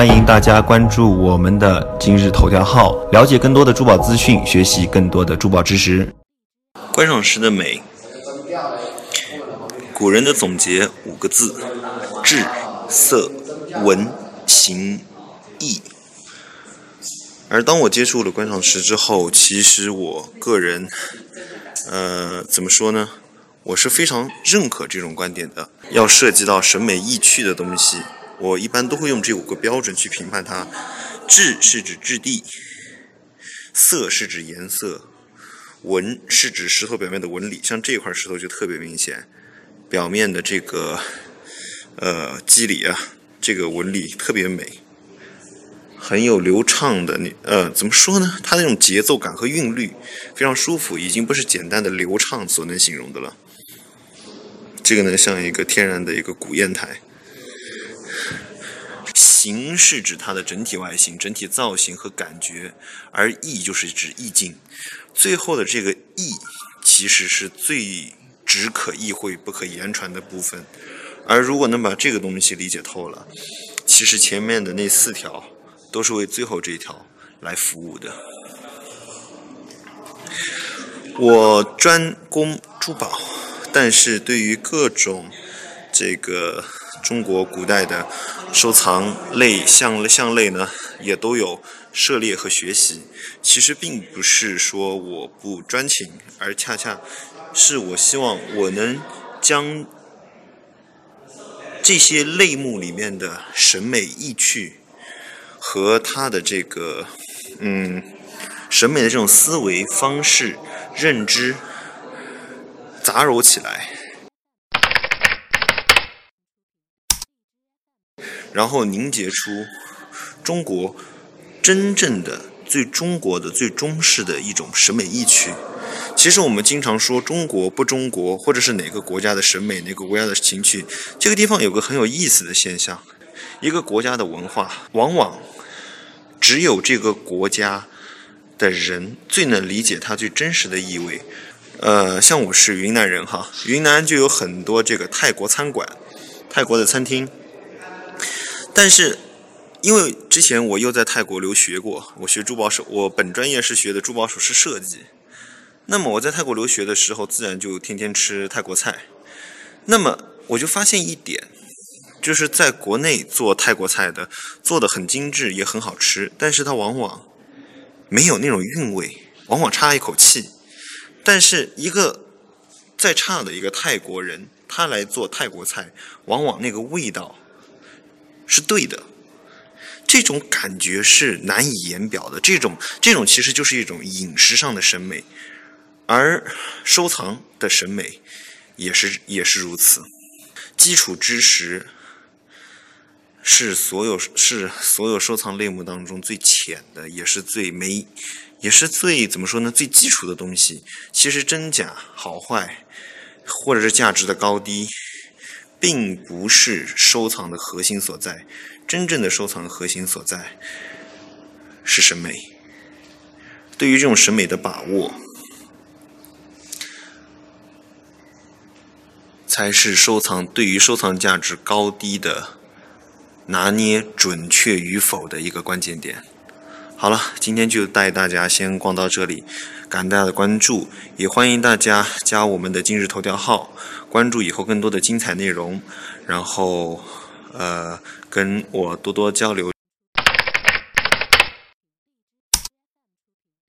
欢迎大家关注我们的今日头条号，了解更多的珠宝资讯，学习更多的珠宝知识。观赏石的美，古人的总结五个字：质、色、纹、形、意。而当我接触了观赏石之后，其实我个人，呃，怎么说呢？我是非常认可这种观点的。要涉及到审美意趣的东西，我一般都会用这五个标准去评判它。质是指质地，色是指颜色，纹是指石头表面的纹理。像这块石头就特别明显，表面的这个呃肌理啊，这个纹理特别美。很有流畅的那呃，怎么说呢？它那种节奏感和韵律非常舒服，已经不是简单的流畅所能形容的了。这个呢，像一个天然的一个古砚台。形是指它的整体外形、整体造型和感觉，而意就是指意境。最后的这个意，其实是最只可意会不可言传的部分。而如果能把这个东西理解透了，其实前面的那四条。都是为最后这一条来服务的。我专攻珠宝，但是对于各种这个中国古代的收藏类项项类呢，也都有涉猎和学习。其实并不是说我不专情，而恰恰是我希望我能将这些类目里面的审美意趣。和他的这个，嗯，审美的这种思维方式、认知杂糅起来，然后凝结出中国真正的、最中国的、最中式的一种审美意趣。其实我们经常说中国不中国，或者是哪个国家的审美、哪个国家的情趣，这个地方有个很有意思的现象。一个国家的文化，往往只有这个国家的人最能理解它最真实的意味。呃，像我是云南人哈，云南就有很多这个泰国餐馆、泰国的餐厅。但是，因为之前我又在泰国留学过，我学珠宝首，我本专业是学的珠宝首饰设计。那么我在泰国留学的时候，自然就天天吃泰国菜。那么我就发现一点。就是在国内做泰国菜的，做的很精致，也很好吃，但是它往往没有那种韵味，往往差一口气。但是一个再差的一个泰国人，他来做泰国菜，往往那个味道是对的。这种感觉是难以言表的。这种这种其实就是一种饮食上的审美，而收藏的审美也是也是如此。基础知识。是所有是所有收藏类目当中最浅的，也是最没，也是最怎么说呢？最基础的东西。其实真假好坏，或者是价值的高低，并不是收藏的核心所在。真正的收藏核心所在是审美。对于这种审美的把握，才是收藏对于收藏价值高低的。拿捏准确与否的一个关键点。好了，今天就带大家先逛到这里，感谢大家的关注，也欢迎大家加我们的今日头条号，关注以后更多的精彩内容，然后呃跟我多多交流。